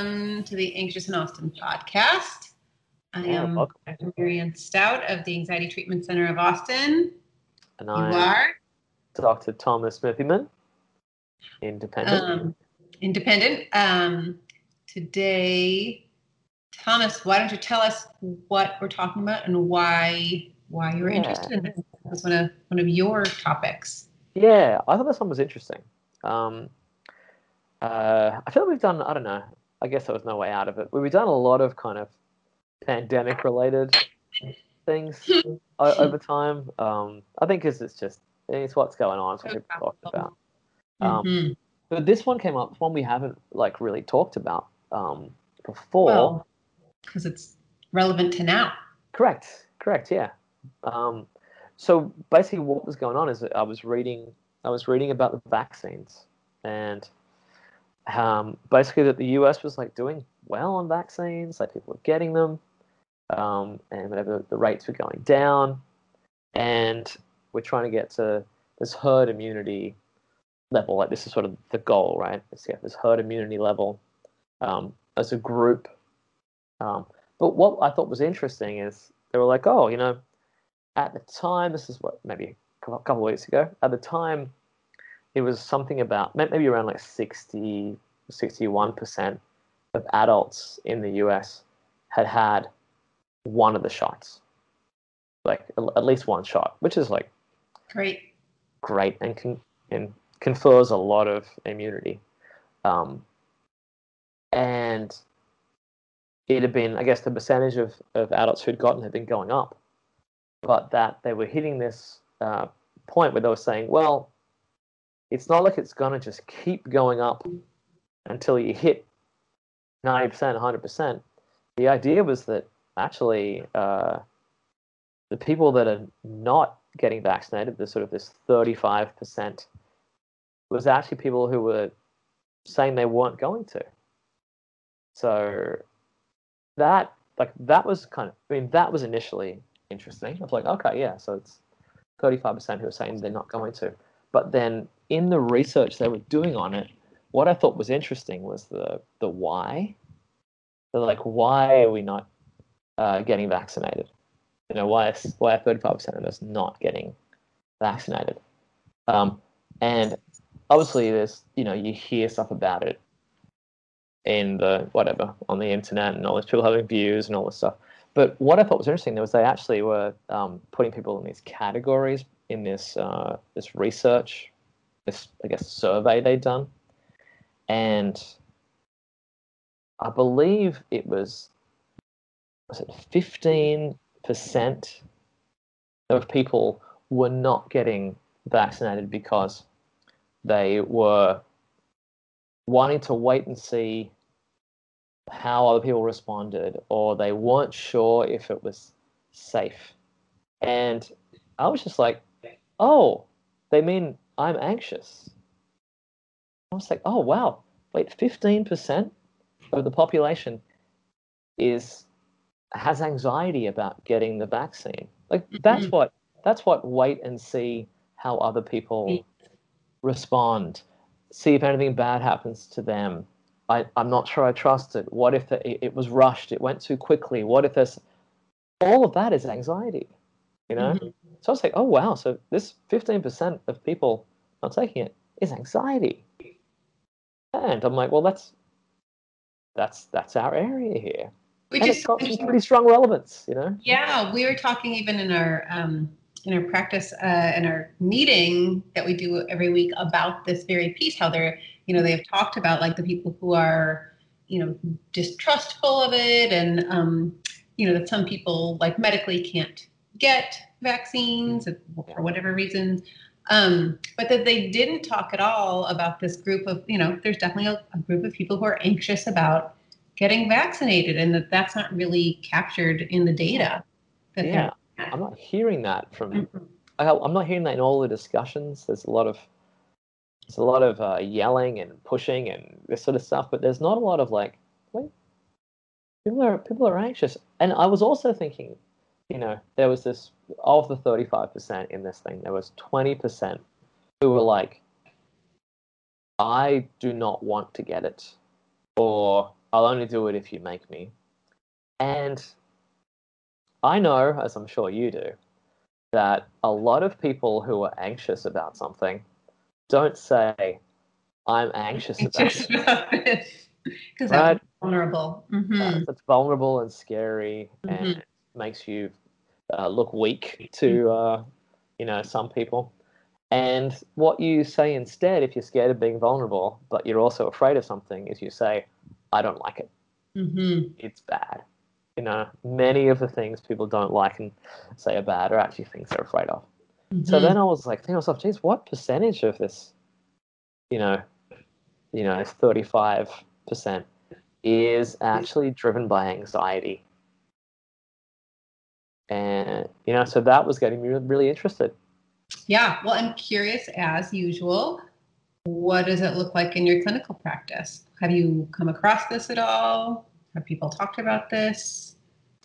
welcome to the Anxious in Austin podcast. I Yeah, am welcome. Dr. Marianne Stout of the Anxiety Treatment Center of Austin. And You I'm are Dr. Thomas Smithyman, independent. um, independent. Um, today, Thomas, why don't you tell us what we're talking about and why why you're Yeah. interested in this? This was one of one of your topics. yeah, I thought this one was interesting. Um, uh, I feel like we've done, I don't know, I guess there was no way out of it. We've done a lot of kind of pandemic related things o- over time. Um, I think 'cause it's just, it's what's going on, it's what So people talked about. Um, Mhm. But this one came up, one we haven't like really talked about um, before. Well, because it's relevant to now. Correct. Correct. Yeah. Um, so basically, what was going on is that I was reading. I was reading about the vaccines, and um, basically that the U.S. was like doing well on vaccines. Like people were getting them, um, and whatever the rates were going down, and we're trying to get to this herd immunity level. Like this is sort of the goal, right? This herd immunity level um, as a group. Um, but what I thought was interesting is they were like, oh, you know, at the time, this is what maybe a couple couple of weeks ago. At the time, it was something about maybe around like 60, 61 percent of adults in the U.S. had had one of the shots, like at- at least one shot, which is like Great. great and con- and confers a lot of immunity. Um, and it had been, I guess, the percentage of, of adults who'd gotten had been going up, but that they were hitting this uh, point where they were saying, well, it's not like it's going to just keep going up until you hit 90%, 100%. The idea was that actually uh, the people that are not getting vaccinated, the sort of this 35%, was actually people who were saying they weren't going to. So that like that was kind of I mean that was initially interesting. I was like, okay, yeah, so it's 35% who are saying they're not going to. But then in the research they were doing on it, what I thought was interesting was the the why. They're like, why are we not uh, getting vaccinated? You know, why is why are 35% of us not getting vaccinated? Um, and obviously, there's you know you hear stuff about it in the whatever on the internet and all these people having views and all this stuff. But what I thought was interesting was they actually were um, putting people in these categories in this uh, this research, this I guess survey they'd done, and I believe it was was it fifteen percent of people were not getting vaccinated because they were wanting to wait and see how other people responded, or they weren't sure if it was safe. And I was just like, oh, they mean I'm anxious. I was like, oh, wow, wait, 15% of the population is has anxiety about getting the vaccine. Like that's Mhm. what that's what wait and see how other people respond see if anything bad happens to them. I, I'm not sure I trust it. What if it, it was rushed? It went too quickly. What if there's all of that is anxiety, you know? Mhm. So I was like, oh wow, so this 15% of people not taking it is anxiety. And I'm like, well, that's that's that's our area here, Which and is got some pretty strong relevance, you know. Yeah, we were talking even in our um, in our practice uh, in our meeting that we do every week about this very piece. How they're you know they have talked about like the people who are you know distrustful of it, and um, you know that some people like medically can't get vaccines for whatever reasons. Um, but that they didn't talk at all about this group of you know there's definitely a, a group of people who are anxious about getting vaccinated and that that's not really captured in the data that Yeah, I'm not hearing that from Mhm. I, I'm not hearing that in all the discussions. There's a lot of there's a lot of uh, yelling and pushing and this sort of stuff, but there's not a lot of like, wait, people are people are anxious. And I was also thinking, you know, there was this of the 35% in this thing, there was 20% who were like, I do not want to get it, or I'll only do it if you make me. And I know, as I'm sure you do, that a lot of people who are anxious about something don't say, I'm anxious about it. this. Because Right. that's vulnerable. hmm Uh, it's vulnerable and scary Mhm. and makes you uh, look weak to, uh, you know, some people. And what you say instead, if you're scared of being vulnerable, but you're also afraid of something, is you say, I don't like it. hmm it's bad. You know, many of the things people don't like and say are bad are actually things they're afraid of. So Mm-hmm. then I was like thinking to myself, geez, what percentage of this, you know, you know, thirty-five percent is actually driven by anxiety? And you know, so that was getting me really interested. Yeah, well, I'm curious as usual. What does it look like in your clinical practice? Have you come across this at all? Have people talked about this?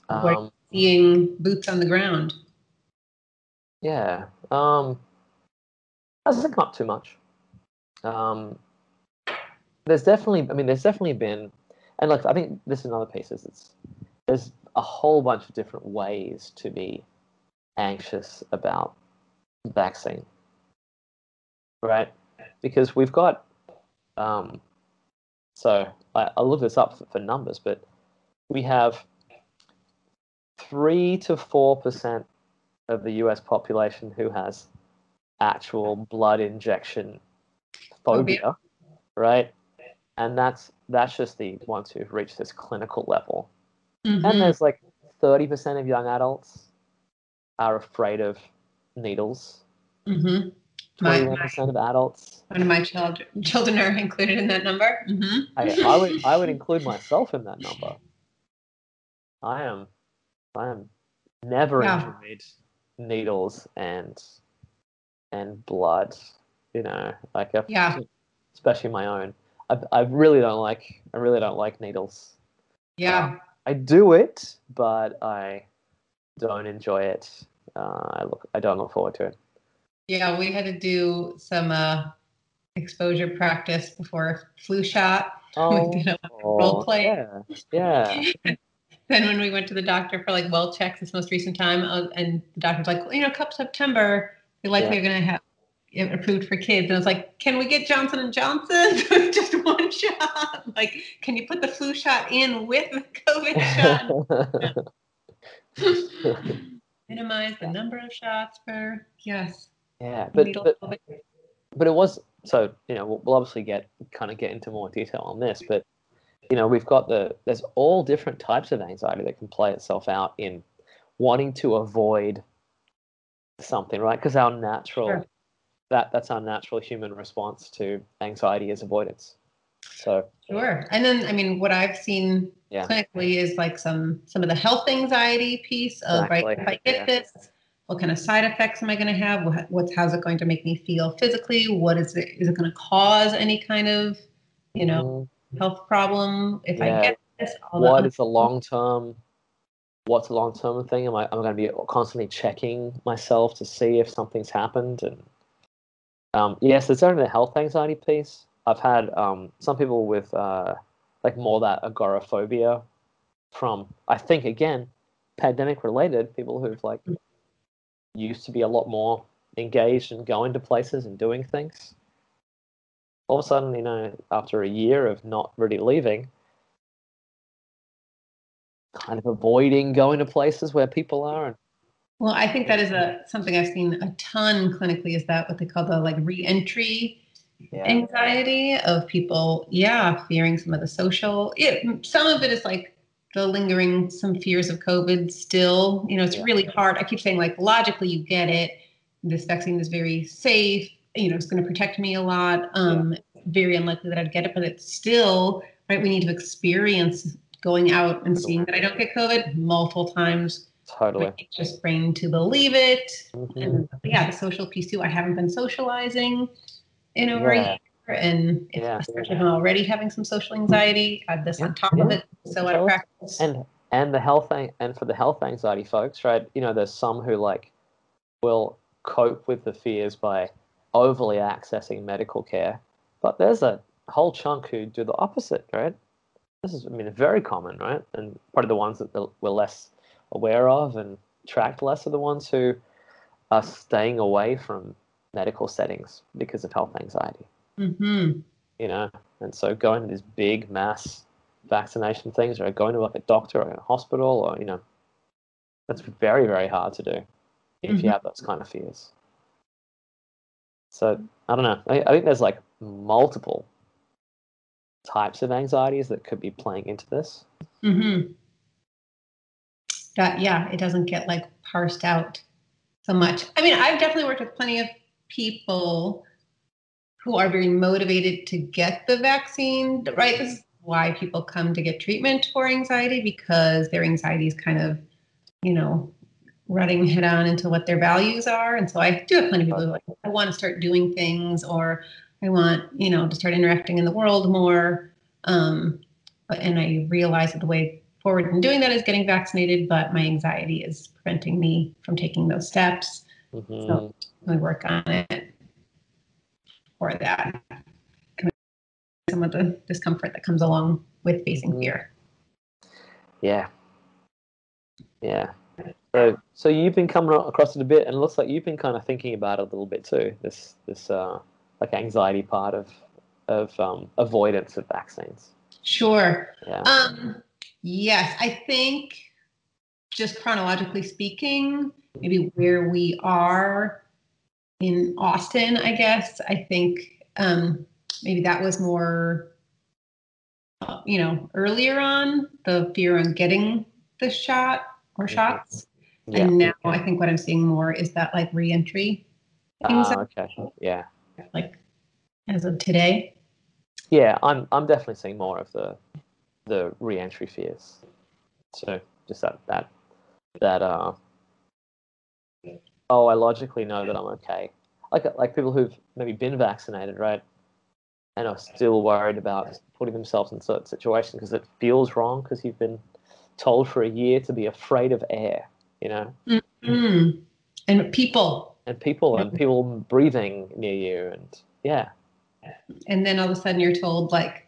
What are Um, you seeing boots on the ground? Yeah. Um, hasn't come up too much. Um, there's definitely, I mean, there's definitely been, and like I think this is another piece. Is it's there's a whole bunch of different ways to be anxious about the vaccine, right? Because we've got, um, so I, I looked this up for, for numbers, but we have three to four percent of the US population who has actual blood injection phobia, Phobia. right? And that's that's just the ones who've reached this clinical level. Mhm. And there's like 30% of young adults are afraid of needles. Mhm. 21% of adults. One of my child, children are included in that number. hmm I, I would I would include myself in that number. I am I am never Yeah. enjoyed needles and and blood. You know, like I've- Yeah. especially my own. I I really don't like I really don't like needles. Yeah. I do it, but I don't enjoy it. Uh, I look I don't look forward to it. Yeah, we had to do some uh, exposure practice before a flu shot. Oh, did a role play. Yeah, yeah. Then when we went to the doctor for like well checks this most recent time, uh, and the doctor's like, well, you know, come September, they likely Yeah. going to have approved for kids. And I was like, can we get Johnson and Johnson? Just one shot. Like, can you put the flu shot in with the COVID shot? Minimize the number of shots per yes. yeah, but, but COVID. but it was so you know we'll, we'll obviously get kind of get into more detail on this, but you know we've got the there's all different types of anxiety that can play itself out in wanting to avoid something, right? Because our natural Sure. That that's our natural human response to anxiety is avoidance. So Sure. And then, I mean, what I've seen Yeah. clinically is like some some of the health anxiety piece of right. If I get Yeah. this, what kind of side effects am I going to have? What, what's how's it going to make me feel physically? What is it? Is it going to cause any kind of you know mm, health problem if Yeah. I get this? All what the, is the long term what's a long term thing am i i'm going to be constantly checking myself to see if something's happened and um, yes it's only the health anxiety piece? I've had um, some people with uh, like more that agoraphobia from i think again pandemic related people who've like used to be a lot more engaged and going to places and doing things. All of a sudden you know after a year of not really leaving kind of avoiding going to places where people are and well, I think that is a something I've seen a ton clinically. Is that what they call the like reentry yeah anxiety of people, yeah, fearing some of the social. It, some of it is like the lingering, some fears of COVID still. You know, it's Yeah. really hard. I keep saying, like, logically, you get it. This vaccine is very safe. You know, it's going to protect me a lot. Um, Very unlikely that I'd get it, but it's still, right? We need to experience going out and seeing that I don't get COVID multiple times. Totally Just brain to believe it. Mhm. And yeah, the social piece too. I haven't been socializing in over a year, and if, Yeah. especially if I'm already having some social anxiety, add this Yeah, on top of it. So out of practice. and and the health and for the health anxiety folks right you know there's some who like will cope with the fears by overly accessing medical care but there's a whole chunk who do the opposite right this is, I mean, very common, right? And probably the ones that we're less aware of and tracked less are the ones who are staying away from medical settings because of health anxiety. Mm-hmm. You know, and so going to these big mass vaccination things, or going to like a doctor or a hospital, or you know, that's very very hard to do if mm-hmm. you have those kind of fears. So I don't know. I, I think there's like multiple types of anxieties that could be playing into this. Mm-hmm. That yeah, it doesn't get like parsed out so much. I mean, I've definitely worked with plenty of people who are very motivated to get the vaccine, right? This is why people come to get treatment for anxiety because their anxiety is kind of, you know, running head on into what their values are. And so I do have plenty of people who like, I want to start doing things or I want, you know, to start interacting in the world more. Um, but, and I realize that the way forward in doing that is getting vaccinated, but my anxiety is preventing me from taking those steps. Mm-hmm. So we work on it for that. Some of the discomfort that comes along with facing mm-hmm. fear. Yeah. Yeah. So, so you've been coming across it a bit, and it looks like you've been kind of thinking about it a little bit too. This, this, uh, like anxiety part of of um, avoidance of vaccines? Sure. Yeah. Um, yes, I think just chronologically speaking, maybe where we are in Austin, I guess, I think um, maybe that was more, uh, you know, earlier on, the fear on getting the shot or mm-hmm. shots. Yeah. And now I think what I'm seeing more is that like reentry. Ah, okay. Yeah like as of today? Yeah, I'm I'm definitely seeing more of the the re-entry fears. So just that that that uh oh, I logically know that I'm okay. Like like people who've maybe been vaccinated, right, and are still worried about putting themselves in certain situations because it feels wrong because you've been told for a year to be afraid of air, you know. Mm-hmm. And people and people and people breathing near you and yeah and then all of a sudden you're told like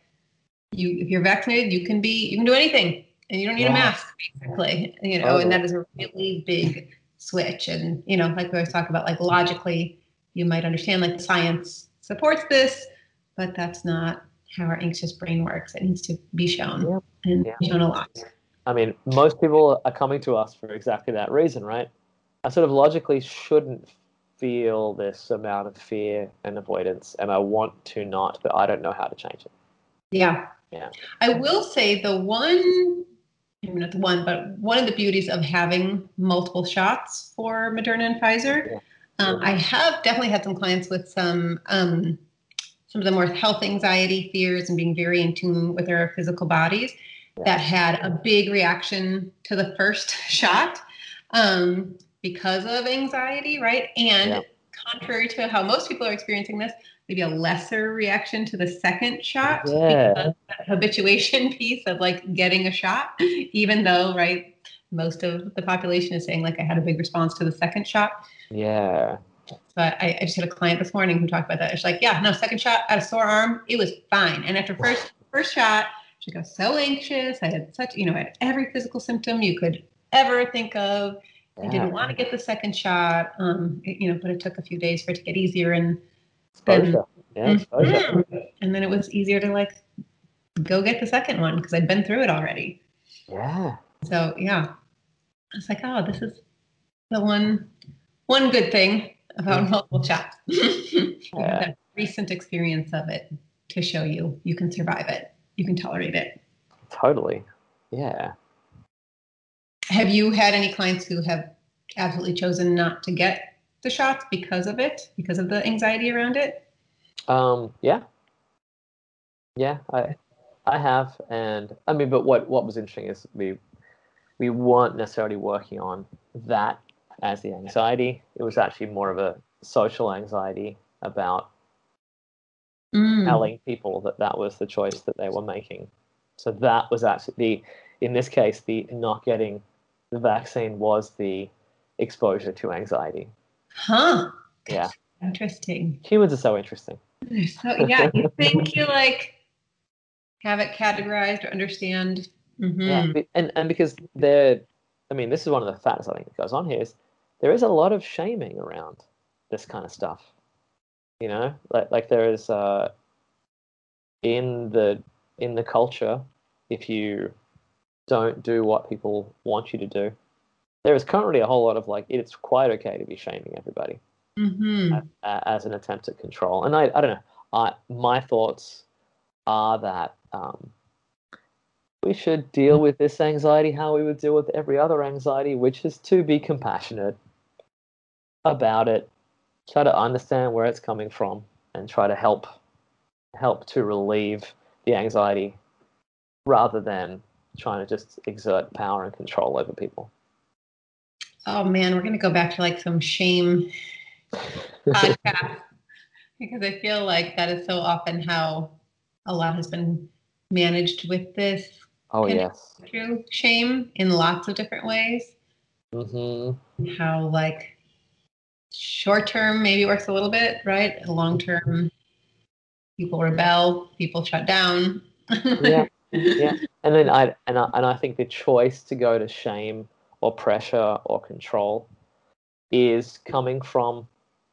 you if you're vaccinated you can be you can do anything and you don't need yeah. a mask basically you know and that is a really big switch and you know like we always talk about like logically you might understand like science supports this but that's not how our anxious brain works it needs to be shown yep. and yeah. shown a lot i mean most people are coming to us for exactly that reason right i sort of logically shouldn't feel this amount of fear and avoidance, and I want to not, but I don't know how to change it. Yeah. Yeah. I will say the one, maybe not the one, but one of the beauties of having multiple shots for Moderna and Pfizer. Yeah. Um, I have definitely had some clients with some um, some of the more health anxiety fears and being very in tune with their physical bodies yeah. that had a big reaction to the first shot. Um, because of anxiety, right? And yeah. contrary to how most people are experiencing this, maybe a lesser reaction to the second shot yeah. habituation piece of like getting a shot, even though, right, most of the population is saying like I had a big response to the second shot. Yeah. But I, I just had a client this morning who talked about that. She's like, yeah, no, second shot, I had a sore arm. It was fine. And after first first shot, she got so anxious. I had such, you know, I had every physical symptom you could ever think of. I didn't want to get the second shot, um, it, you know, but it took a few days for it to get easier, and then, yeah, mm-hmm. and then it was easier to like go get the second one because I'd been through it already. Yeah. So yeah, I was like, oh, this is the one one good thing about mm-hmm. multiple shots. yeah. That recent experience of it to show you you can survive it, you can tolerate it. Totally. Yeah. Have you had any clients who have absolutely chosen not to get the shots because of it, because of the anxiety around it? Um, yeah, yeah, I, I have, and I mean, but what what was interesting is we we weren't necessarily working on that as the anxiety. It was actually more of a social anxiety about mm. telling people that that was the choice that they were making. So that was actually the, in this case, the not getting the vaccine was the exposure to anxiety. Huh. Yeah. Interesting. Humans are so interesting. So, yeah, you think you like have it categorized or understand. Mm-hmm. Yeah, and and because they're, I mean, this is one of the facts I think that goes on here is there is a lot of shaming around this kind of stuff. You know, like like there is uh, in the in the culture, if you don't do what people want you to do, there is currently a whole lot of like it's quite okay to be shaming everybody mm-hmm. as, as, an attempt at control. And I I don't know. I my thoughts are that um, we should deal with this anxiety how we would deal with every other anxiety, which is to be compassionate about it, try to understand where it's coming from, and try to help help to relieve the anxiety rather than trying to just exert power and control over people. Oh man, we're gonna go back to like some shame podcast because I feel like that is so often how a lot has been managed with this. Oh yes. True shame in lots of different ways. Mm-hmm. How like short term maybe works a little bit, right? Long term, people rebel, people shut down. yeah, yeah. And then I and I and I think the choice to go to shame or pressure or control is coming from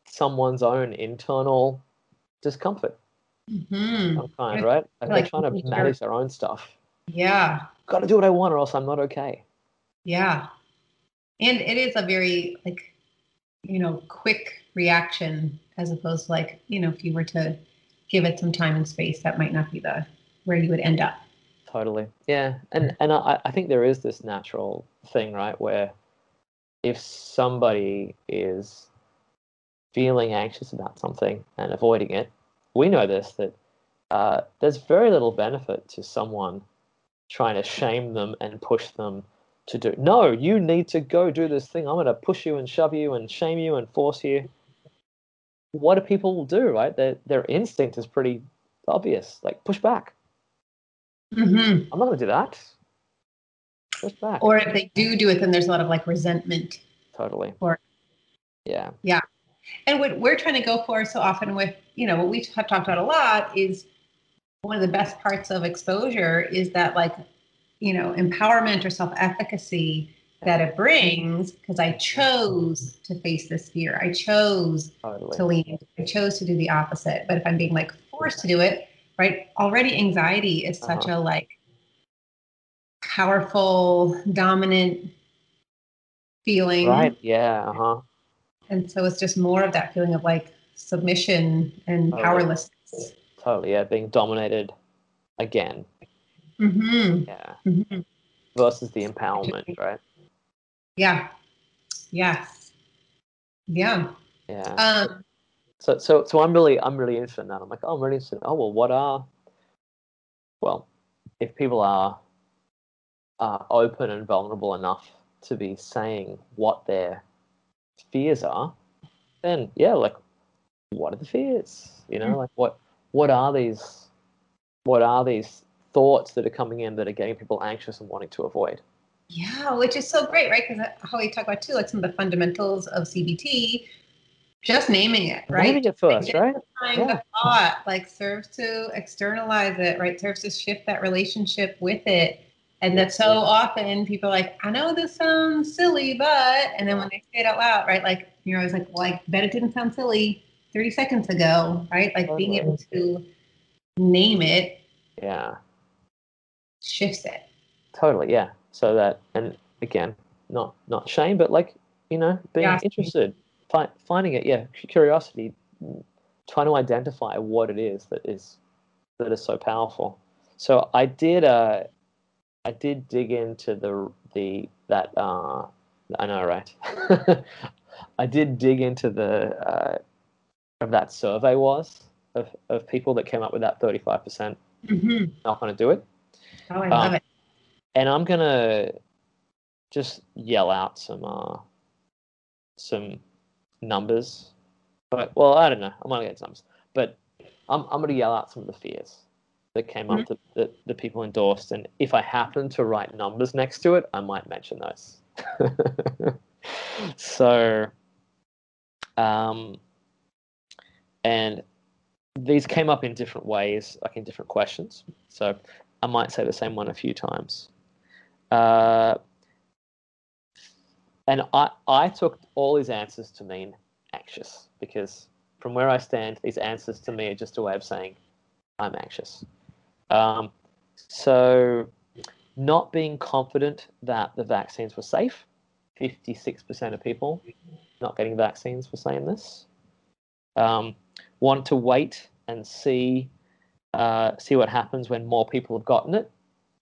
someone's own internal discomfort. Mm-hmm. Some kind, right? Like, like they're trying to manage their own stuff. Yeah. Got to do what I want, or else I'm not okay. Yeah, and it is a very like, you know, quick reaction as opposed to like, you know, if you were to give it some time and space, that might not be the where you would end up. Totally. Yeah, and and I, I think there is this natural thing, right, where if somebody is feeling anxious about something and avoiding it, we know this that uh, there's very little benefit to someone trying to shame them and push them to do. No, you need to go do this thing. I'm going to push you and shove you and shame you and force you. What do people do, right? Their their instinct is pretty obvious. Like push back. Mm-hmm. I'm not going to do that. Push back. Or if they do do it, then there's a lot of like resentment. Totally. Or yeah. Yeah. And what we're trying to go for so often with, you know, what we have talked about a lot is one of the best parts of exposure is that like, you know, empowerment or self-efficacy that it brings because I chose to face this fear. I chose totally. to lean. I chose to do the opposite. But if I'm being like forced to do it, right? Already anxiety is such uh-huh. a like powerful, dominant feeling. Right. Yeah. Uh-huh. And so it's just more of that feeling of like submission and totally. powerlessness. Totally, yeah, being dominated again. Mm-hmm. Yeah. Mm-hmm. Versus the empowerment, right? Yeah. Yes. Yeah. Yeah. Um, so, so, so I'm really, I'm really interested in that. I'm like, oh, I'm really interested. Oh, well, what are, well, if people are, are open and vulnerable enough to be saying what their fears are, then yeah, like what are the fears? You know, mm-hmm. like what what are these what are these thoughts that are coming in that are getting people anxious and wanting to avoid? Yeah, which is so great, right? Because how we talk about too, like some of the fundamentals of CBT, just naming it, right? Naming it first, like, right? yeah. The thought like serves to externalize it, right? Serves to shift that relationship with it and that so often people are like, I know this sounds silly, but, and then when they say it out loud, right, like, you're always like, well, I bet it didn't sound silly 30 seconds ago, right? Like being able to name it. Yeah. Shifts it. Totally, yeah. So that, and again, not not shame, but like, you know, being yeah. interested, fi- finding it, yeah, curiosity, trying to identify what it is that is that is so powerful. So I did uh I did dig into the the that uh, I know right. I did dig into the uh, of that survey was of, of people that came up with that 35 percent mm-hmm. not going to do it. Oh, I love um, it. And I'm gonna just yell out some uh, some numbers, but well, I don't know. I'm gonna get numbers, but I'm I'm gonna yell out some of the fears that came mm-hmm. up that, that the people endorsed. And if I happen to write numbers next to it, I might mention those. so, um, and these came up in different ways, like in different questions. So I might say the same one a few times. Uh, and I, I took all his answers to mean anxious because from where I stand, these answers to me are just a way of saying I'm anxious. Um, so, not being confident that the vaccines were safe, 56% of people not getting vaccines were saying this. Um, want to wait and see uh, see what happens when more people have gotten it,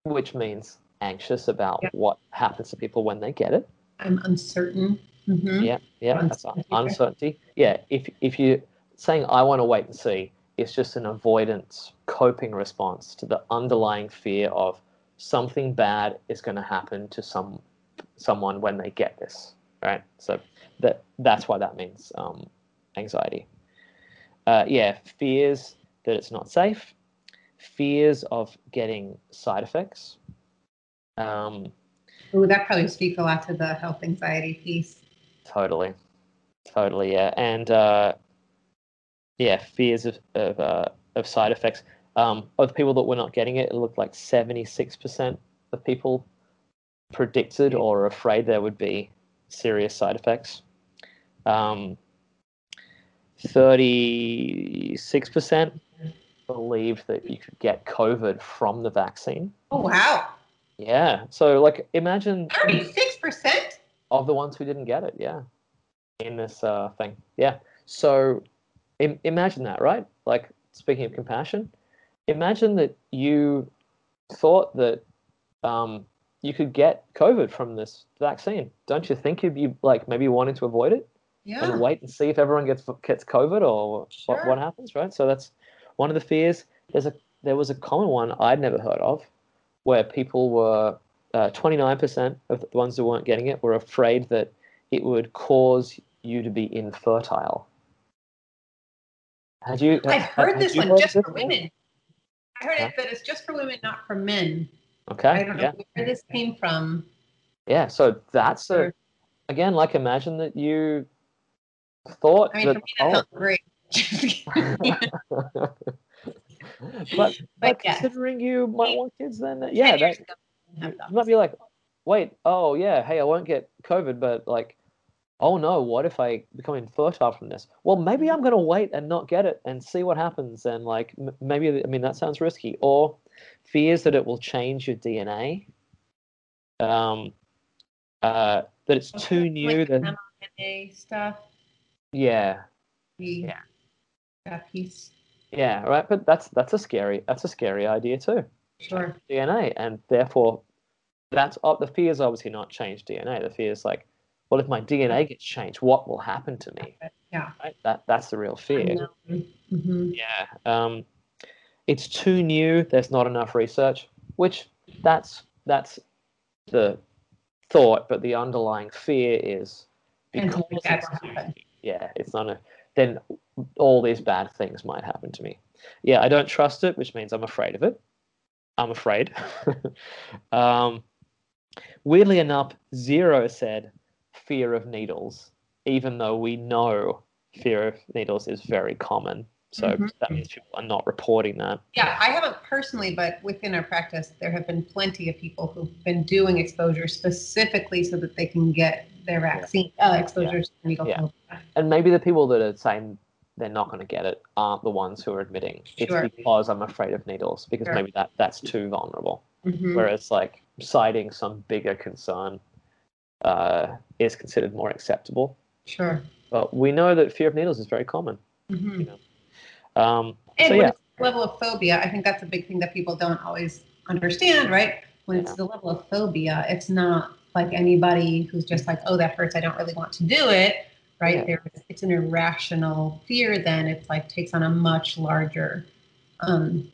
which means anxious about yep. what happens to people when they get it. I'm uncertain. Mm-hmm. Yeah, yeah, uncertainty. that's uncertainty. Yeah, if if you saying I want to wait and see, it's just an avoidance coping response to the underlying fear of something bad is going to happen to some someone when they get this, right? So that that's why that means um, anxiety. Uh, yeah, fears that it's not safe, fears of getting side effects. Um, Ooh, that probably speaks a lot to the health anxiety piece. Totally, totally, yeah, and uh, yeah, fears of of, uh, of side effects. Um, of the people that were not getting it, it looked like seventy six percent of people predicted or afraid there would be serious side effects. Um, 36% believed that you could get COVID from the vaccine. Oh, wow. Yeah. So, like, imagine 36% of the ones who didn't get it. Yeah. In this uh, thing. Yeah. So, Im- imagine that, right? Like, speaking of compassion, imagine that you thought that um, you could get COVID from this vaccine. Don't you think you'd be like maybe wanting to avoid it? yeah. and wait and see if everyone gets gets COVID or sure. what, what happens, right? So that's one of the fears. There's a there was a common one I'd never heard of, where people were uh, 29% of the ones who weren't getting it were afraid that it would cause you to be infertile. Had you? I've heard this one just for women. I heard it that it's just for women, not for men. Okay. I don't know yeah. where this came from. Yeah, so that's a again like imagine that you thought I mean, that, for me, that oh. great. but, but yeah. considering you might want kids, then yeah, that, you might be like, wait, oh yeah, hey, I won't get COVID, but like, oh no, what if I become infertile from this? Well, maybe I'm gonna wait and not get it and see what happens, and like m- maybe I mean that sounds risky, or fears that it will change your DNA. Um, uh, that it's too new. Like That stuff. yeah, Yeah. That piece. Yeah, right. But that's that's a scary that's a scary idea too. Sure. DNA, and therefore, that's oh, the fear is obviously not change DNA. The fear is like, well, if my DNA gets changed, what will happen to me? Yeah. Right? That that's the real fear. hmm Yeah. Um, it's too new. There's not enough research, which that's that's the thought, but the underlying fear is because it's will too happen. new, yeah, it's not a then all these bad things might happen to me. Yeah, I don't trust it, which means I'm afraid of it. I'm afraid. um, weirdly enough, zero said fear of needles, even though we know fear of needles is very common. So Mhm. that means people are not reporting that. Yeah, I haven't personally, but within our practice, there have been plenty of people who've been doing exposure specifically so that they can get their vaccine uh, exposures to needle Yeah. And maybe the people that are saying they're not going to get it aren't the ones who are admitting Sure. it's because I'm afraid of needles because Sure. maybe that that's too vulnerable. Mhm. Whereas like citing some bigger concern uh, is considered more acceptable. Sure. But we know that fear of needles is very common. Mhm. Um, And so when yeah, level of phobia, I think that's a big thing that people don't always understand, right? When it's the level of phobia, it's not like anybody who's just like, oh, that hurts, I don't really want to do it, right? Yeah. There, it's an irrational fear. Then it's like takes on a much larger um,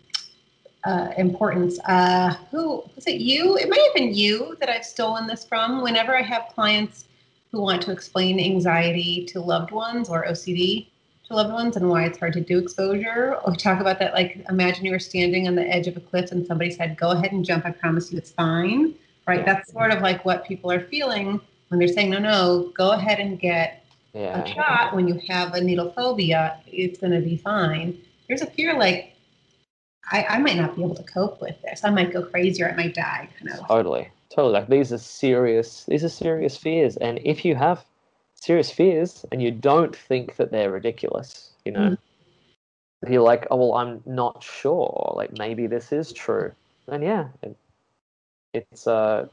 uh, importance. Uh, who was it? You? It might have been you that I've stolen this from. Whenever I have clients who want to explain anxiety to loved ones or OCD to loved ones and why it's hard to do exposure, or talk about that. Like, imagine you were standing on the edge of a cliff and somebody said, "Go ahead and jump. I promise you, it's fine." Right? That's sort of like what people are feeling when they're saying, "No, no, go ahead and get yeah, a shot when you have a needle phobia. It's going to be fine." there's a fear like I, I might not be able to cope with this. I might go crazy or I might die. Kind of. Totally, totally. Like these are serious. These are serious fears, and if you have serious fears and you don't think that they're ridiculous, you know, mm-hmm. you're like, oh well, I'm not sure. Like maybe this is true. And yeah, it, it's uh,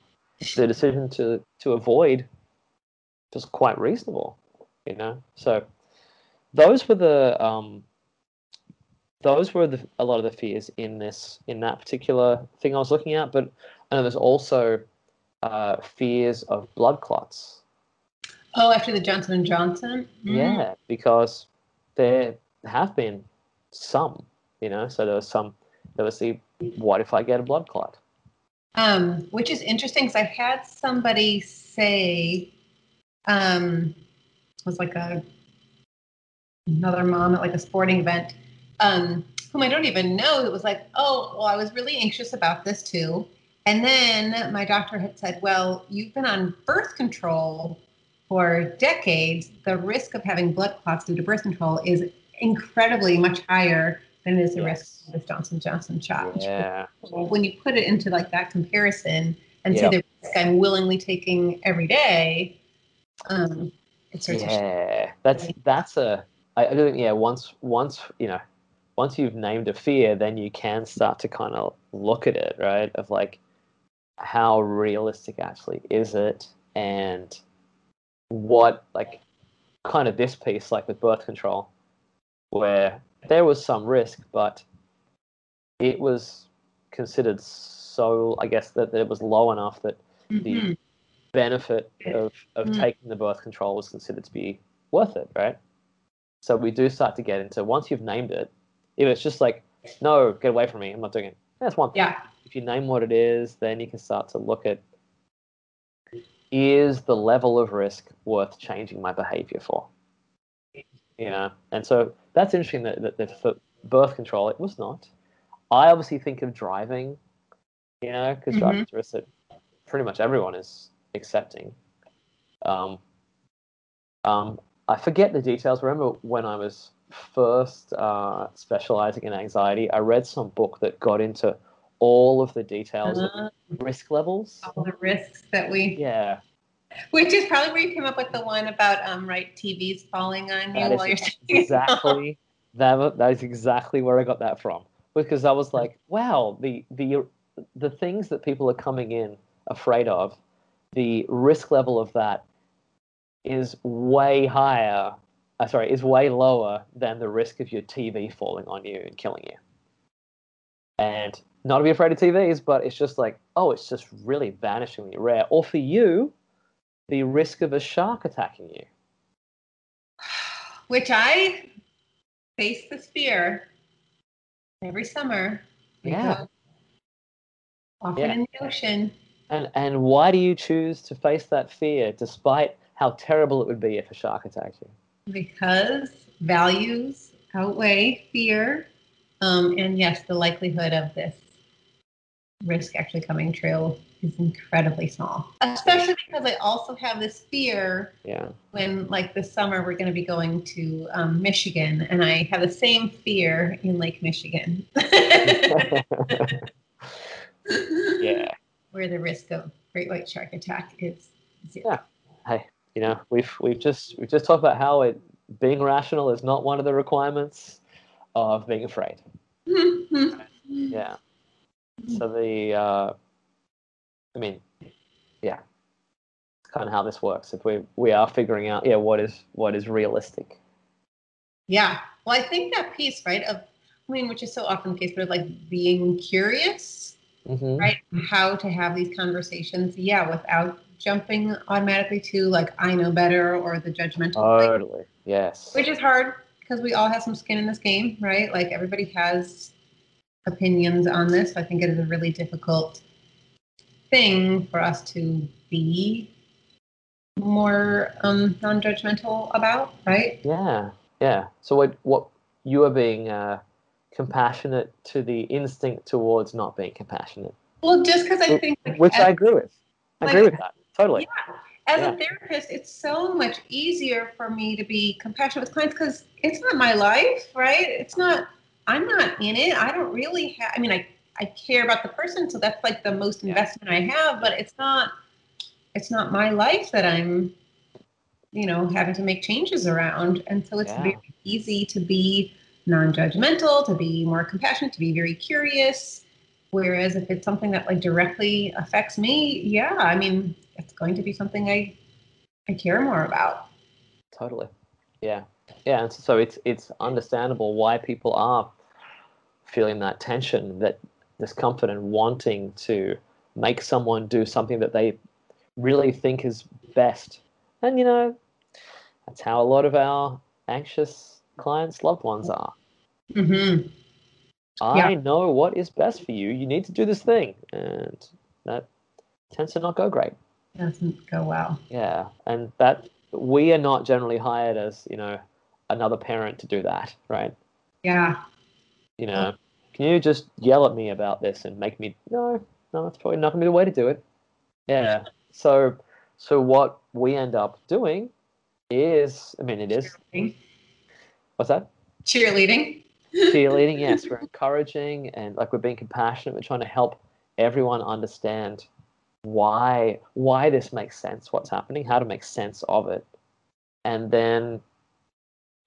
the decision to to avoid just quite reasonable, you know. So those were the um, those were the, a lot of the fears in this in that particular thing I was looking at. But I know there's also uh, fears of blood clots. Oh, after the Johnson and Johnson. Mm. Yeah, because there have been some, you know. So there was some. There was the what if I get a blood clot? Um, which is interesting because I had somebody say, um, was like a another mom at like a sporting event um, whom I don't even know, it was like, oh, well, I was really anxious about this too. And then my doctor had said, well, you've been on birth control for decades. The risk of having blood clots due to birth control is incredibly much higher than is the yes. risk of this Johnson Johnson shot. Yeah. When you put it into like that comparison and yep. say the risk I'm willingly taking every day, um, it's yeah, that's that's a I, I think yeah once once you know once you've named a fear, then you can start to kind of look at it, right? Of like, how realistic actually is it? And what, like, kind of this piece, like with birth control, where there was some risk, but it was considered so, I guess, that, that it was low enough that mm-hmm. the benefit of, of mm-hmm. taking the birth control was considered to be worth it, right? So we do start to get into once you've named it, if it's just like, no, get away from me, I'm not doing it. That's one thing. Yeah. If you name what it is, then you can start to look at is the level of risk worth changing my behavior for? You know, and so that's interesting that, that, that for birth control, it was not. I obviously think of driving, you know, because mm-hmm. driving risk that pretty much everyone is accepting. Um, um, I forget the details. Remember when I was first uh, specializing in anxiety, I read some book that got into all of the details uh-huh. of risk levels. All the risks that we. Yeah. Which is probably where you came up with the one about um, right TVs falling on you while you're exactly that. That is exactly where I got that from because I was like, wow, the the the things that people are coming in afraid of, the risk level of that is way higher uh, sorry, is way lower than the risk of your TV falling on you and killing you. And not to be afraid of TVs, but it's just like, oh, it's just really vanishingly rare. Or for you, the risk of a shark attacking you. Which I face this fear every summer. Yeah. Often yeah. in the ocean. And and why do you choose to face that fear despite how terrible it would be if a shark attacked you? because values outweigh fear. Um, and yes, the likelihood of this risk actually coming true is incredibly small. Especially because I also have this fear yeah. when, like this summer, we're going to be going to um, Michigan, and I have the same fear in Lake Michigan. yeah. Where the risk of great white shark attack is zero. Yeah. Hey, you know, we've we've just we've just talked about how it being rational is not one of the requirements of being afraid. yeah. So the uh, I mean, yeah, it's kind of how this works. If we we are figuring out, yeah, what is what is realistic. Yeah. Well, I think that piece, right, of I mean, which is so often the case, but of like being curious, mm-hmm. right? How to have these conversations, yeah, without jumping automatically to like I know better or the judgmental. Thing. Totally. Thing, yes. Which is hard because we all have some skin in this game, right? Like everybody has opinions on this. I think it is a really difficult thing for us to be more um, non-judgmental about, right? Yeah, yeah. So what what you are being uh, compassionate to the instinct towards not being compassionate. Well, just because I think, like, which as, I agree with. I like, agree with that. Totally. Yeah. As yeah. a therapist, it's so much easier for me to be compassionate with clients because it's not my life, right? It's not I'm not in it. I don't really have. I mean, I I care about the person, so that's like the most investment I have. But it's not it's not my life that I'm you know having to make changes around, and so it's Yeah. very easy to be non-judgmental, to be more compassionate, to be very curious. Whereas if it's something that like directly affects me, yeah, I mean, it's going to be something I I care more about. Totally. Yeah. Yeah. So it's it's understandable why people are feeling that tension, that discomfort, and wanting to make someone do something that they really think is best. And you know, that's how a lot of our anxious clients' loved ones are. Mm-hmm. I know what is best for you. You need to do this thing, and that tends to not go great. Doesn't go well. Yeah, and that we are not generally hired as you know another parent to do that, right? Yeah. You know, can you just yell at me about this and make me no, no, that's probably not gonna be the way to do it. Yeah. So, so what we end up doing is, I mean, it is. What's that? Cheerleading. Cheerleading. Yes, we're encouraging and like we're being compassionate. We're trying to help everyone understand why why this makes sense, what's happening, how to make sense of it, and then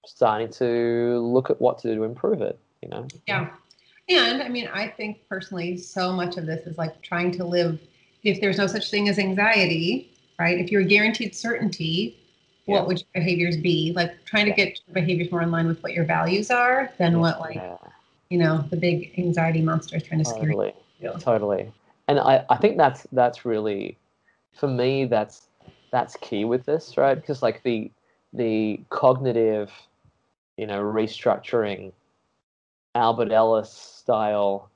starting to look at what to do to improve it. You know. Yeah. And I mean, I think personally, so much of this is like trying to live, if there's no such thing as anxiety, right? If you're guaranteed certainty, Yeah. what would your behaviors be? Like trying to get your behaviors more in line with what your values are than what, like, Yeah. you know, the big anxiety monster is trying to scare totally you. totally and I, I think that's that's really for me that's that's key with this right because like the the cognitive you know restructuring albert ellis style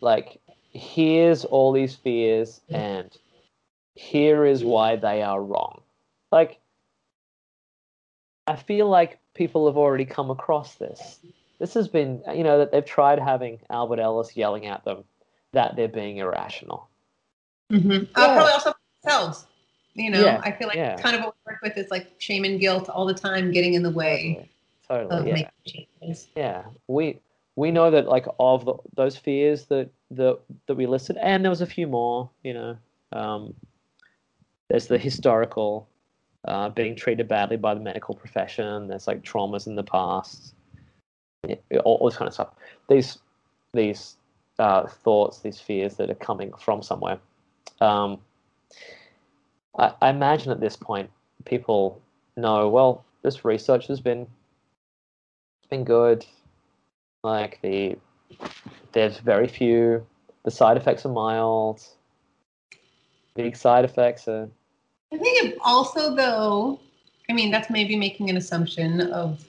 like here's all these fears mm. and here is why they are wrong like i feel like people have already come across this this has been you know that they've tried having albert ellis yelling at them that they're being irrational Mm-hmm. Uh, probably also themselves. You know, Yeah, I feel like yeah. kind of what we work with is like shame and guilt all the time getting in the way totally, of totally yeah making changes. yeah we we know that like of the, those fears that that that we listed and there was a few more you know um, there's the historical uh, being treated badly by the medical profession there's like traumas in the past all, all this kind of stuff these these uh, thoughts these fears that are coming from somewhere um, I, I imagine at this point people know well this research has been been good. Like the there's very few. The side effects are mild. Big side effects are I think it also, though, I mean, that's maybe making an assumption of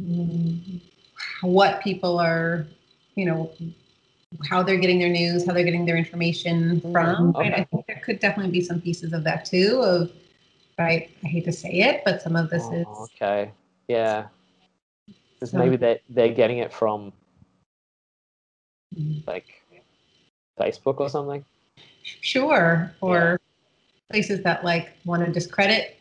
mm, what people are, you know, how they're getting their news, how they're getting their information from. Right? I think there could definitely be some pieces of that too. Of right, I hate to say it, but some of this is Oh, okay. Yeah. Because So- maybe they they're getting it from mm, like Facebook or something. sure, or places that like want to discredit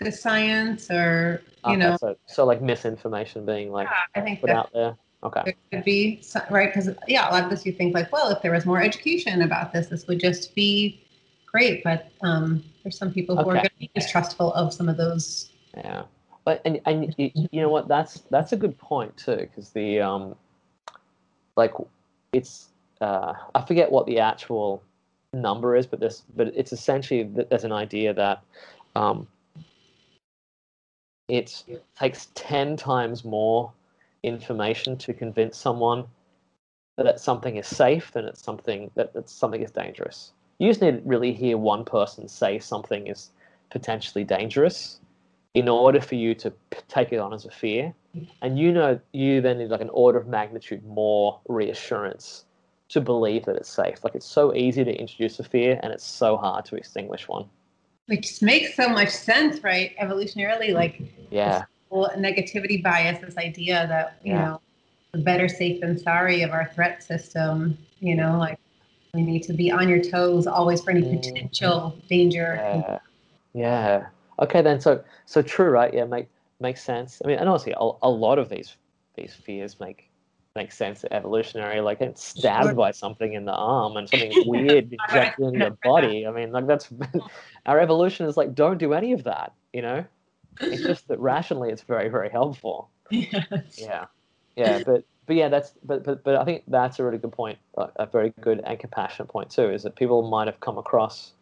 the science, or you know, so so like misinformation being like I think put out there. Okay. there could be some, right because yeah a lot of this you think like well if there was more education about this this would just be great but um, there's some people who are Okay. going to be distrustful of some of those Yeah, but and and you, you know what? That's that's a good point too, because the um, like it's uh, I forget what the actual number is, but this but it's essentially there's an idea that um, it takes ten times more information to convince someone that something is safe than it's something that, that something is dangerous. You just need to really hear one person say something is potentially dangerous in order for you to take it on as a fear. And you know, you then need like an order of magnitude more reassurance to believe that it's safe. Like it's so easy to introduce a fear and it's so hard to extinguish one. which makes so much sense right evolutionarily like Yeah, negativity bias this idea that you Yeah. know the better safe than sorry of our threat system you know like we need to be on your toes always for any Mhm. potential danger yeah, yeah. Okay, then. So, so true, right? Yeah, make makes sense. I mean, and honestly, a, a lot of these these fears make make sense evolutionary. Like it's stabbed by something in the arm and something weird injected in your body. I mean, like that's our evolution is like don't do any of that. You know, it's just that rationally it's very very helpful. Yes. Yeah, yeah, but but yeah, that's but but but I think that's a really good point, a very good and compassionate point too, is that people might have come across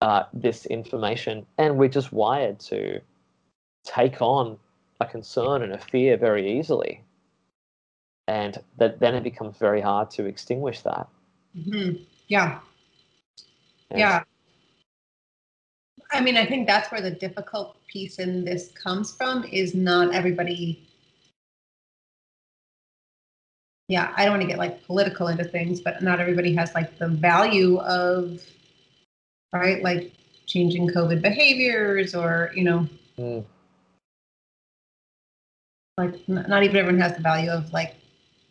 uh, this information and we're just wired to take on a concern and a fear very easily and that then it becomes very hard to extinguish that. Mm-hmm. Yeah. And- Yeah. I mean, I think that's where the difficult piece in this comes from is not everybody. Yeah, I don't want to get like political into things, but not everybody has like the value of, right? Like changing COVID behaviors or, you know, Mm, like n- not even everyone has the value of like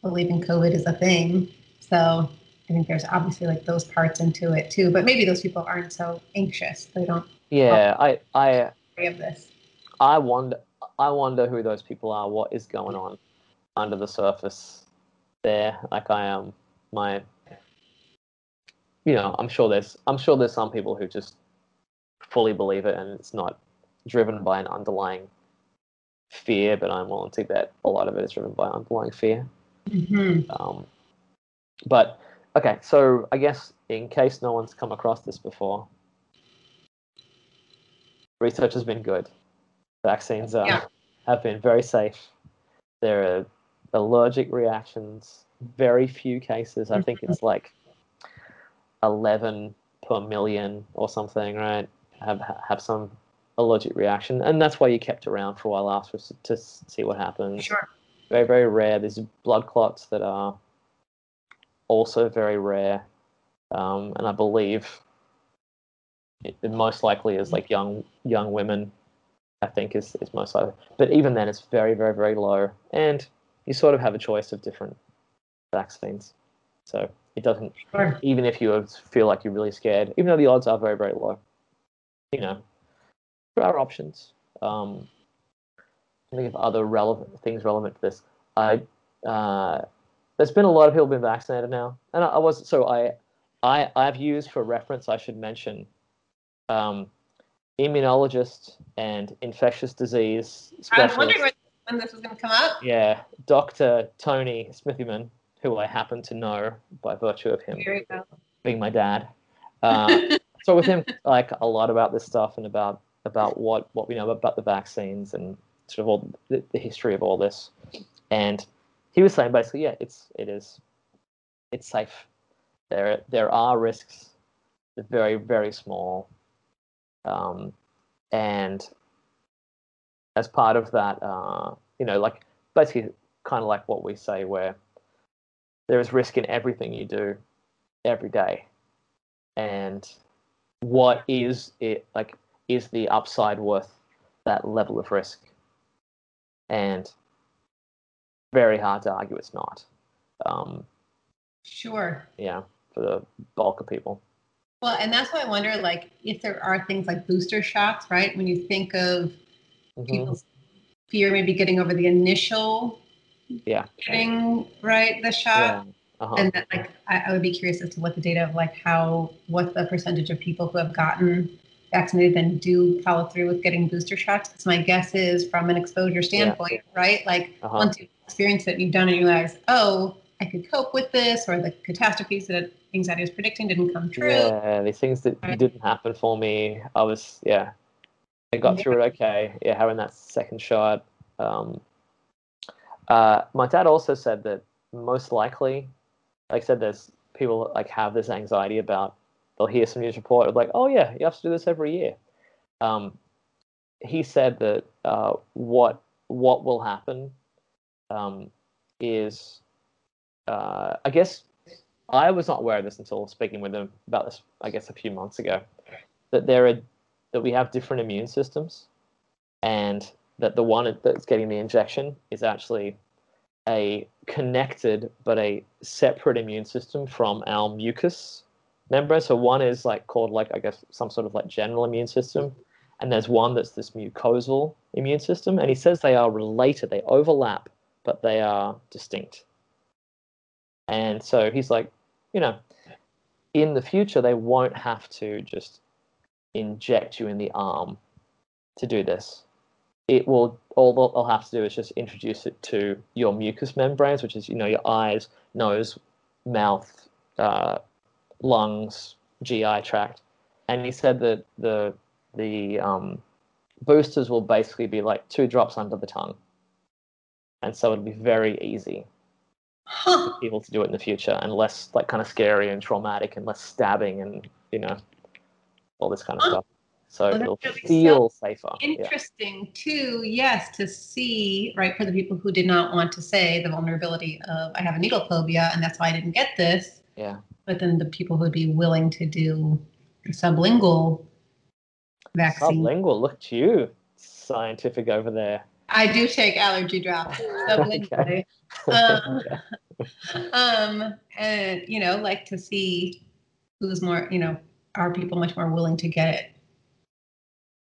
believing COVID is a thing. So I think there's obviously like those parts into it too. But maybe those people aren't so anxious. They don't yeah, I I of this. I wonder I wonder who those people are. What is going on under the surface there? Like I am my you know, I'm sure there's I'm sure there's some people who just fully believe it and it's not driven by an underlying fear, but I'm willing to bet a lot of it is driven by underlying fear. Hmm Um, but okay, so I guess in case no one's come across this before, research has been good. Vaccines are, Yeah. have been very safe. There are allergic reactions, very few cases. I think it's like 11 per million or something, right? Have have some allergic reaction, and that's why you kept around for a while after to, to see what happens Sure. Very very rare. There's blood clots that are also very rare, um, and I believe it, it most likely is like young young women. I think is is most likely, but even then it's very very very low, and you sort of have a choice of different vaccines. So it doesn't Sure. even if you feel like you're really scared, even though the odds are very very low. You know, there are options. Um, think of other relevant things relevant to this. I uh, there's been a lot of people been vaccinated now, and I, I was so I I I've used for reference. I should mention um, immunologist and infectious disease I was wondering when, this was going to come up. Yeah, Doctor Tony Smithyman, who I happen to know by virtue of him being my dad. Uh, so with him, like a lot about this stuff and about about what what we know about the vaccines and sort of all the, the history of all this. And he was saying basically, yeah, it's it is it's safe. There there are risks. They're very very small. Um, and as part of that, uh, you know, like basically kind of like what we say, where there is risk in everything you do every day and what is it like is the upside worth that level of risk and very hard to argue it's not um, Sure. yeah for the bulk of people Well, and that's why I wonder, like, if there are things like booster shots, right? When you think of Mhm. people's fear, maybe getting over the initial yeah getting right the shot, yeah uh-huh. and that, like, I, I would be curious as to what the data of like how what the percentage of people who have gotten vaccinated then do follow through with getting booster shots. Because my guess is, from an exposure standpoint, right? Like, Uh-huh. once you've experienced it, you've done it, you realize, oh, I could cope with this, or the catastrophes that anxiety was predicting didn't come true. yeah these things that Right. didn't happen for me i was yeah i got Yeah. through it okay yeah having that second shot um, uh, my dad also said that most likely like I said there's people like have this anxiety about they'll hear some news report of like oh yeah you have to do this every year. Um, he said that uh, what what will happen um, is uh, I guess I was not aware of this until speaking with him about this I guess a few months ago that there are that we have different immune systems and that the one that's getting the injection is actually a connected but a separate immune system from our mucus membrane. So one is like called like I guess some sort of like general immune system, and there's one that's this mucosal immune system. And he says they are related, they overlap but they are distinct. And so he's like, you know, in the future, they won't have to just inject you in the arm to do this. It will all they'll have to do is just introduce it to your mucous membranes, which is you know your eyes, nose, mouth, uh, lungs, GI tract, and he said that the the um, boosters will basically be like two drops under the tongue, and so it'll be very easy Huh. for people to do it in the future, and less like kind of scary and traumatic, and less stabbing, and you know all this kind of Huh. stuff. So Well, it'll really feel safer. Yeah. Interesting too, yes, to see, right, for the people who did not want to say the vulnerability of I have a needle phobia and that's why I didn't get this. Yeah. But then the people who would be willing to do sublingual vaccine. Sublingual, look at you, scientific over there. I do take allergy drops sublingually. Um, um, and you know, like to see who's more, you know, are people much more willing to get it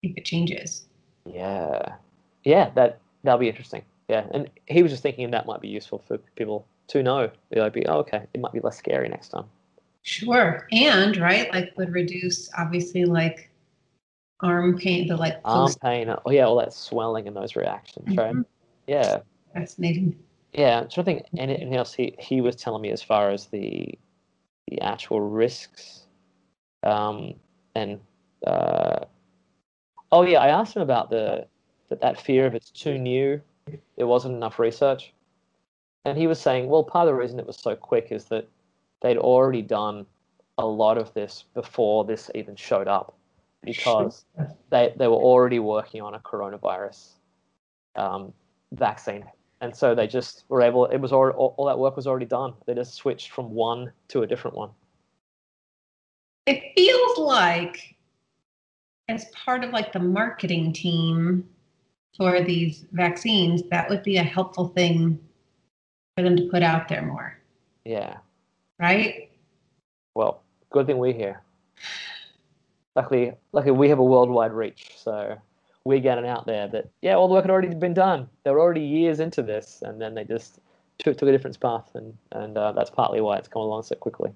if it changes? yeah, yeah, that that'll be interesting. Yeah, and he was just thinking that might be useful for people to know. They'll be, oh, okay, it might be less scary next time. Sure. And right, like would reduce obviously like arm pain, the like Arm pain, oh yeah, all that swelling and those reactions, right? Mhm. Yeah, fascinating. yeah. So I'm trying to think anything else he he was telling me as far as the the actual risks, um, and uh, oh yeah, I asked him about the that that fear of it's too new, there wasn't enough research, and he was saying, well, part of the reason it was so quick is that they'd already done a lot of this before this even showed up, because they they were already working on a coronavirus um, vaccine, and so they just were able. It was already, all, all that work was already done. They just switched from one to a different one. It feels like as part of like the marketing team for these vaccines, that would be a helpful thing for them to put out there more, Yeah. Right? Well, good thing we're here. Luckily, luckily we have a worldwide reach, so we're getting out there. That yeah, all the work had already been done. They were already years into this, and then they just took, took a different path, and and uh, that's partly why it's come along so quickly.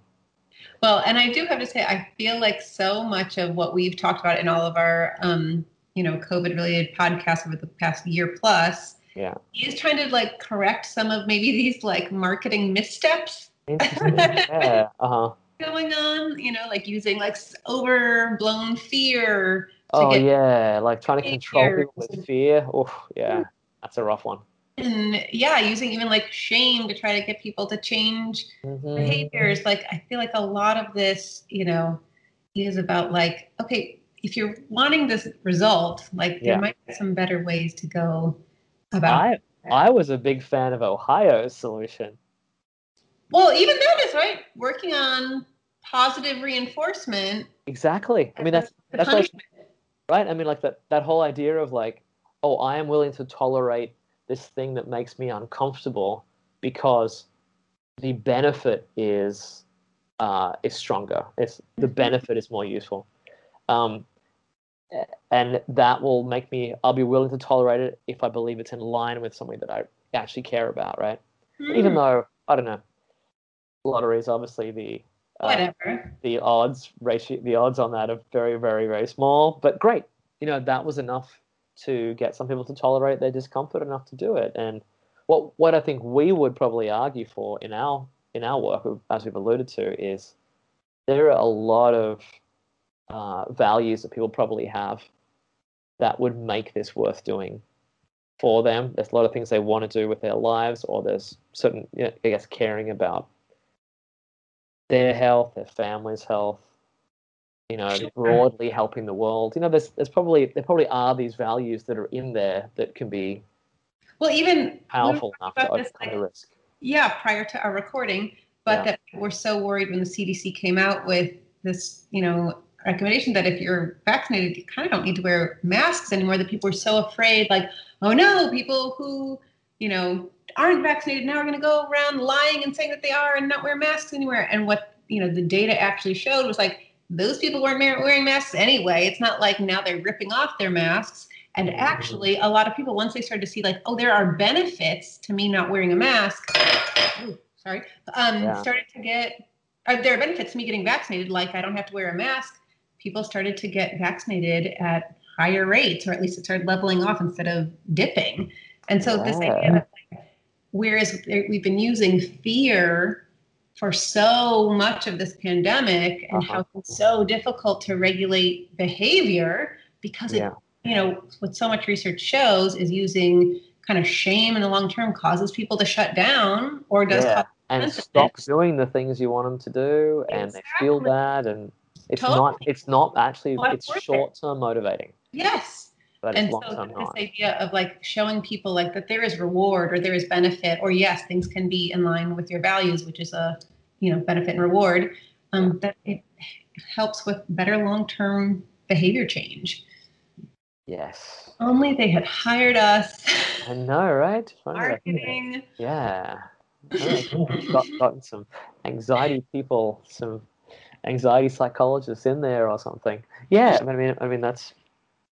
Well, and I do have to say, I feel like so much of what we've talked about in all of our, um, you know, COVID-related podcasts over the past year plus, Yeah. is trying to like correct some of maybe these like marketing missteps Interesting. yeah. Uh huh. going on. You know, like using like overblown fear. To Oh get, yeah, like trying to control people with fear. Oh yeah, that's a rough one. And yeah, using even like shame to try to get people to change Mhm. behaviors. Like I feel like a lot of this, you know, is about like, okay, if you're wanting this result, like there Yeah. might be some better ways to go about. I I was a big fan of Ohio's solution. Well, even that is right. Working on positive reinforcement. Exactly. I mean that's that's right? I mean, like that that whole idea of like, oh, I am willing to tolerate this thing that makes me uncomfortable because the benefit is uh, is stronger. It's the Mhm. benefit is more useful, um, and that will make me. I'll be willing to tolerate it if I believe it's in line with something that I actually care about, right? Even Hmm, though I don't know, lotteries obviously the uh, the odds ratio the odds on that are very very very small but great. You know that was enough to get some people to tolerate their discomfort enough to do it. And what what i think we would probably argue for in our in our work as we've alluded to is there are a lot of uh, values that people probably have that would make this worth doing for them. There's a lot of things they want to do with their lives or there's certain you know, i guess caring about their health, their family's health, you know, Sure. broadly helping the world. You know, there's there's probably there probably are these values that are in there that can be Well, even powerful enough to overcome like, the risk. yeah, prior to our recording, but Yeah. that we're so worried when the CDC came out with this, you know, recommendation that if you're vaccinated, you kind of don't need to wear masks anymore. That people are so afraid, like, oh no, people who, you know, aren't vaccinated now are going to go around lying and saying that they are and not wear masks anywhere. And what you know the data actually showed was like those people weren't wearing masks anyway. It's not like now they're ripping off their masks. And actually, a lot of people, once they started to see, like, oh, there are benefits to me not wearing a mask, ooh, sorry, um, Yeah. started to get, uh, there are benefits to me getting vaccinated, like I don't have to wear a mask. People started to get vaccinated at higher rates, or at least it started leveling off instead of dipping. And so, this idea that, whereas we've been using fear for so much of this pandemic and Uh-huh. how it's so difficult to regulate behavior because it Yeah. you know what so much research shows is using kind of shame in the long term causes people to shut down or does Yeah. And stop doing the things you want them to do, and they feel bad, and it's Totally. not. It's not actually. Not It's short term motivating, yes but and so this idea of like showing people like that there is reward or there is benefit or yes things can be in line with your values which is a you know benefit and reward um, that it helps with better long term behavior change Yes. only they had hired us I know, right? Marketing Yeah. Yeah, got, gotten some anxiety people, some anxiety psychologists in there or something. Yeah, I mean, I mean that's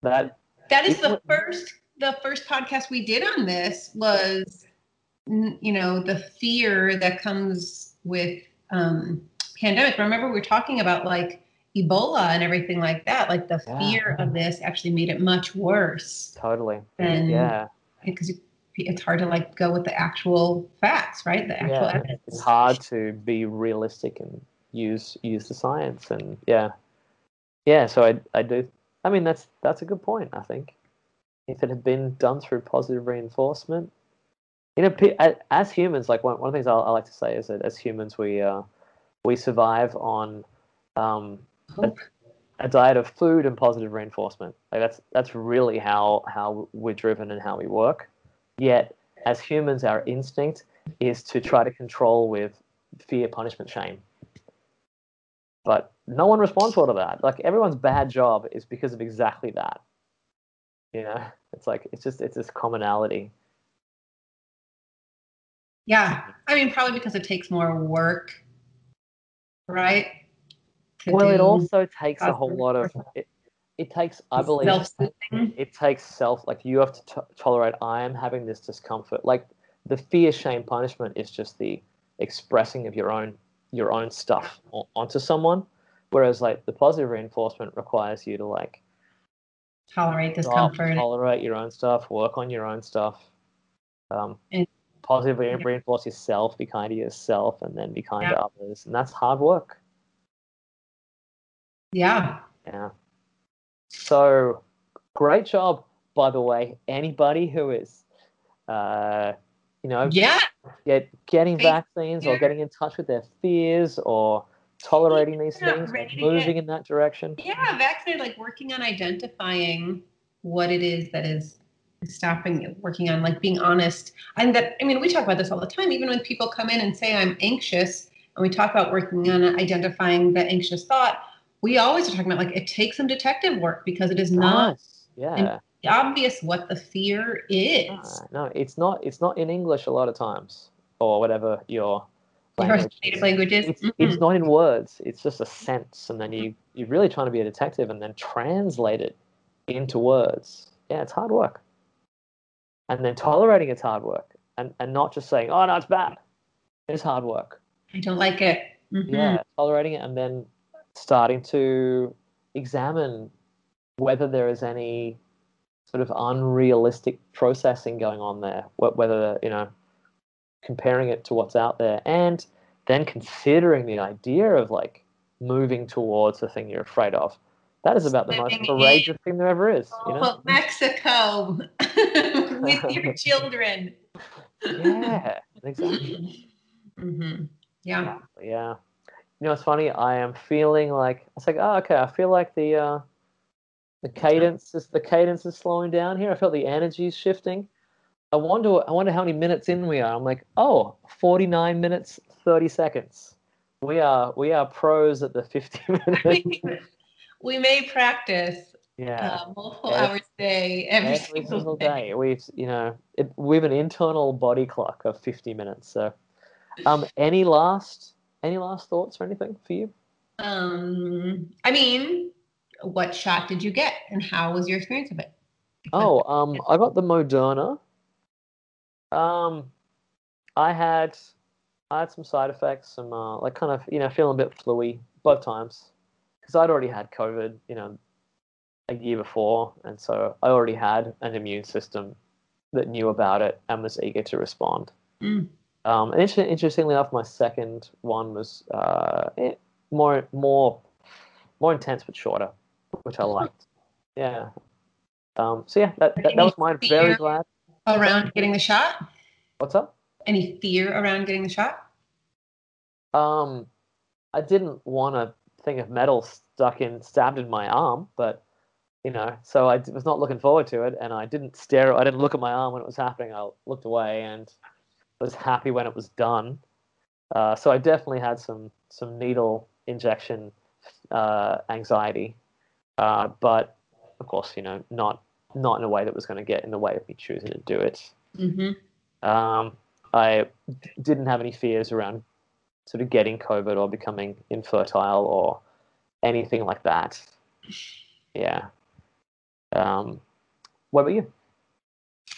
that. That is the first the first podcast we did on this was you know the fear that comes with um pandemic. Remember we were talking about like Ebola and everything like that. Like the Yeah. fear of this actually made it much worse Totally. than Yeah. because it's hard to like go with the actual facts, right? The actual Yeah. evidence. It's hard to be realistic and use use the science and yeah, yeah. So I I do. I mean that's that's a good point. I think if it had been done through positive reinforcement, you know, as humans, like one one of the things I, I like to say is that as humans we uh we survive on um, Hope. a diet of food and positive reinforcement. Like that's that's really how how we're driven and how we work. Yet, as humans, our instinct is to try to control with fear, punishment, shame. But no one responds well to that. Like everyone's bad job is because of exactly that. You know, it's like it's just it's this commonality. Yeah. I mean probably because it takes more work, right? Well, it also takes a whole lot of it. It takes, I believe, it takes self like you have to t- tolerate i am having this discomfort like the fear shame punishment is just the expressing of your own your own stuff onto someone whereas like the positive reinforcement requires you to like tolerate discomfort. tolerate your own stuff work on your own stuff um, And- positively Yeah. reinforce yourself be kind to yourself and then be kind Yeah. to others and that's hard work Yeah. Yeah. So great job, by the way. Anybody who is, uh, you know, Yeah. get getting vaccines or getting in touch with their fears or tolerating these Yeah, things, or ready to moving get- in that direction. Yeah. Vaccinated, like working on identifying what it is that is stopping you, working on like being honest. And that, I mean, we talk about this all the time, even when people come in and say, I'm anxious, and we talk about working on identifying the anxious thought, we always are talking about like it takes some detective work because it is not Yeah. obvious what the fear is. Ah, no, it's not. It's not in English a lot of times, or whatever Your language native languages. it's, Mhm. it's not in words it's just a sense and then you you're really trying to be a detective and then translate it into words yeah it's hard work and then tolerating it's hard work and and not just saying oh no it's bad it's hard work I don't like it. Mhm. yeah tolerating it and then starting to examine whether there is any sort of unrealistic processing going on there whether you know comparing it to what's out there and then considering the idea of like moving towards the thing you're afraid of. That is about the most Living courageous thing there ever is you know? Oh, Mexico. With your children. yeah exactly. Hmm Yeah. yeah. You know it's funny i am feeling like it's like oh okay i feel like the uh the cadence is the cadence is slowing down here. I felt the energy is shifting i wonder i wonder how many minutes in we are. I'm like oh 49 minutes 30 seconds. We are we are pros at the 50 minutes we may practice yeah. uh, multiple Every- hours a day every, every single day. we've you know it, we have an internal body clock of 50 minutes so um any last any last thoughts or anything for you? Um, I mean, what shot did you get, and how was your experience of it? Oh, um, I got the Moderna. Um, I had I had some side effects, some uh, like kind of you know feeling a bit fluey both times because I'd already had COVID, you know, a year before, and so I already had an immune system that knew about it and was eager to respond. Mm. Um, and inter- interestingly enough, my second one was uh, eh, more more more intense but shorter, which I liked. Yeah. Um, so yeah, that, that, that was mine. Very glad. Around getting the shot? What's up? Any fear around getting the shot? Um, I didn't want a thing of metal stuck in, stabbed in my arm, but you know, so I was not looking forward to it, and I didn't stare. I didn't look at my arm when it was happening. I looked away and was happy when it was done. Uh, so I definitely had some some needle injection uh, anxiety, uh, but of course, you know, not not in a way that was going to get in the way of me choosing to do it. Mm-hmm. Um, I didn't have any fears around sort of getting COVID or becoming infertile or anything like that. Yeah. Um, what about you?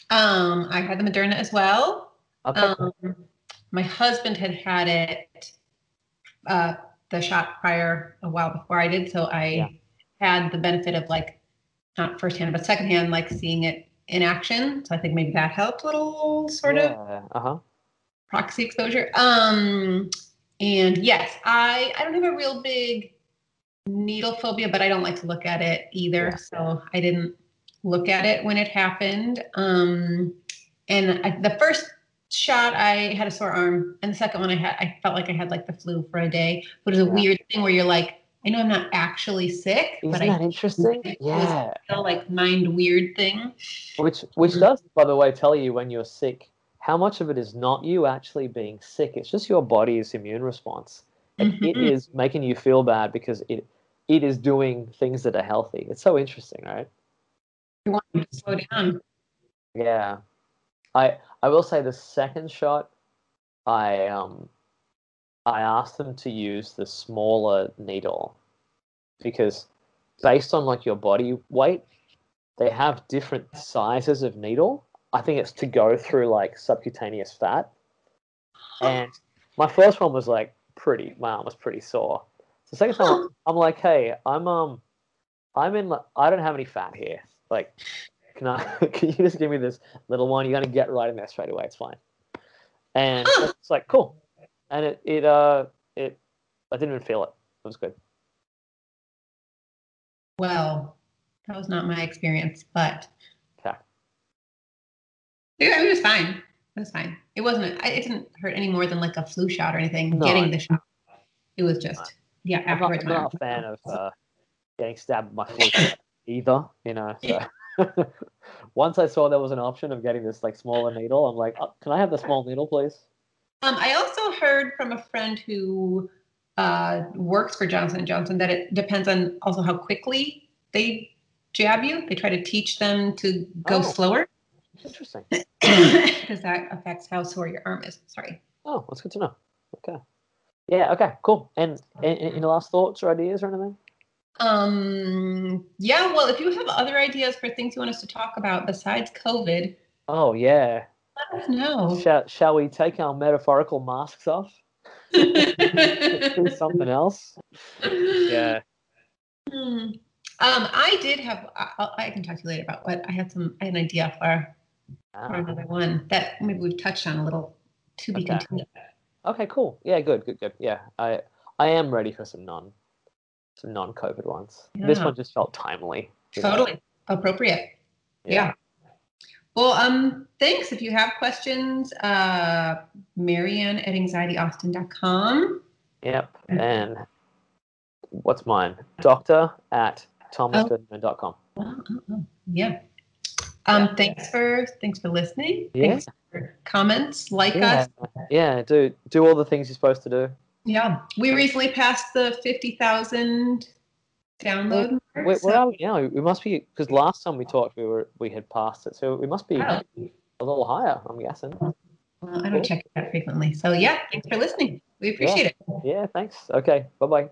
Um, I had the Moderna as well. Okay. Um, my husband had had it, uh, the shot prior a while before I did, so I Yeah. had the benefit of like not firsthand but secondhand, like seeing it in action. So I think maybe that helped a little, sort of. Uh huh. proxy exposure. Um, and yes, I I don't have a real big needle phobia, but I don't like to look at it either. Yeah. So I didn't look at it when it happened. Um, and I, the first shot, I had a sore arm, and the second one, I had I felt like I had like the flu for a day. But it's a Yeah. weird thing where you're like, I know I'm not actually sick, Isn't but that I interesting? Yeah. feel like mind weird thing. Which which does, by the way, tell you when you're sick how much of it is not you actually being sick. It's just your body's immune response. Like, It is making you feel bad because it it is doing things that are healthy. It's so interesting, right? You want to slow down. Yeah. I I will say the second shot, I um I asked them to use the smaller needle because based on like your body weight, they have different sizes of needle. I think it's to go through like subcutaneous fat. And my first one was like pretty my arm was pretty sore. The second time I'm like, hey, I'm um I'm in I don't have any fat here. Like can I can you just give me this little one? You're gonna get right in there straight away, it's fine. And it's like cool. And it it uh it I didn't even feel it. It was good. Well, that was not my experience, but Okay. it, it was fine. It was fine. It wasn't. It didn't hurt any more than like a flu shot or anything. No. Getting the shot, it was just yeah. I'm not, I'm not a fan of uh, getting stabbed with my foot either, you know. So once I saw there was an option of getting this like smaller needle, I'm like, oh, can I have the small needle, please? Um, I also heard from a friend who uh, works for Johnson and Johnson that it depends on also how quickly they jab you. They try to teach them to go Oh. slower Interesting. because that affects how sore your arm is. Sorry. Oh, that's good to know. Okay. Yeah. Okay. Cool. And any, any last thoughts or ideas or anything? Um, yeah, well, if you have other ideas for things you want us to talk about besides COVID, Oh yeah. Let us know. Shall, shall we take our metaphorical masks off? Do something else? Yeah. Hmm. Um, I did have. I, I'll- can talk to you later about what I had. Some. I had an idea for, for Ah, another one that maybe we've touched on a little. To be Okay. continued. okay. Cool. Yeah. Good. Good. Good. Yeah. I I am ready for some non some non COVID ones. This one just felt timely. you know? Totally appropriate. Yeah. Well, um, thanks. If you have questions, uh, Marianne at anxietyaustin.com. Yep. And what's mine? Doctor at thomasgoodman.com. Oh, oh, oh, Yeah. Um, thanks for thanks for listening. Yeah. Thanks for comments. Like Yeah. us. Yeah. Do do all the things you're supposed to do. Yeah. We recently passed the fifty thousand download mark. Where, so- are we now? We must be because last time we talked, we were we had passed it, so we must be Oh. a little higher. I'm guessing. Well, I don't check it that frequently. So yeah, thanks for listening. We appreciate it. Yeah. Thanks. Okay. Bye bye.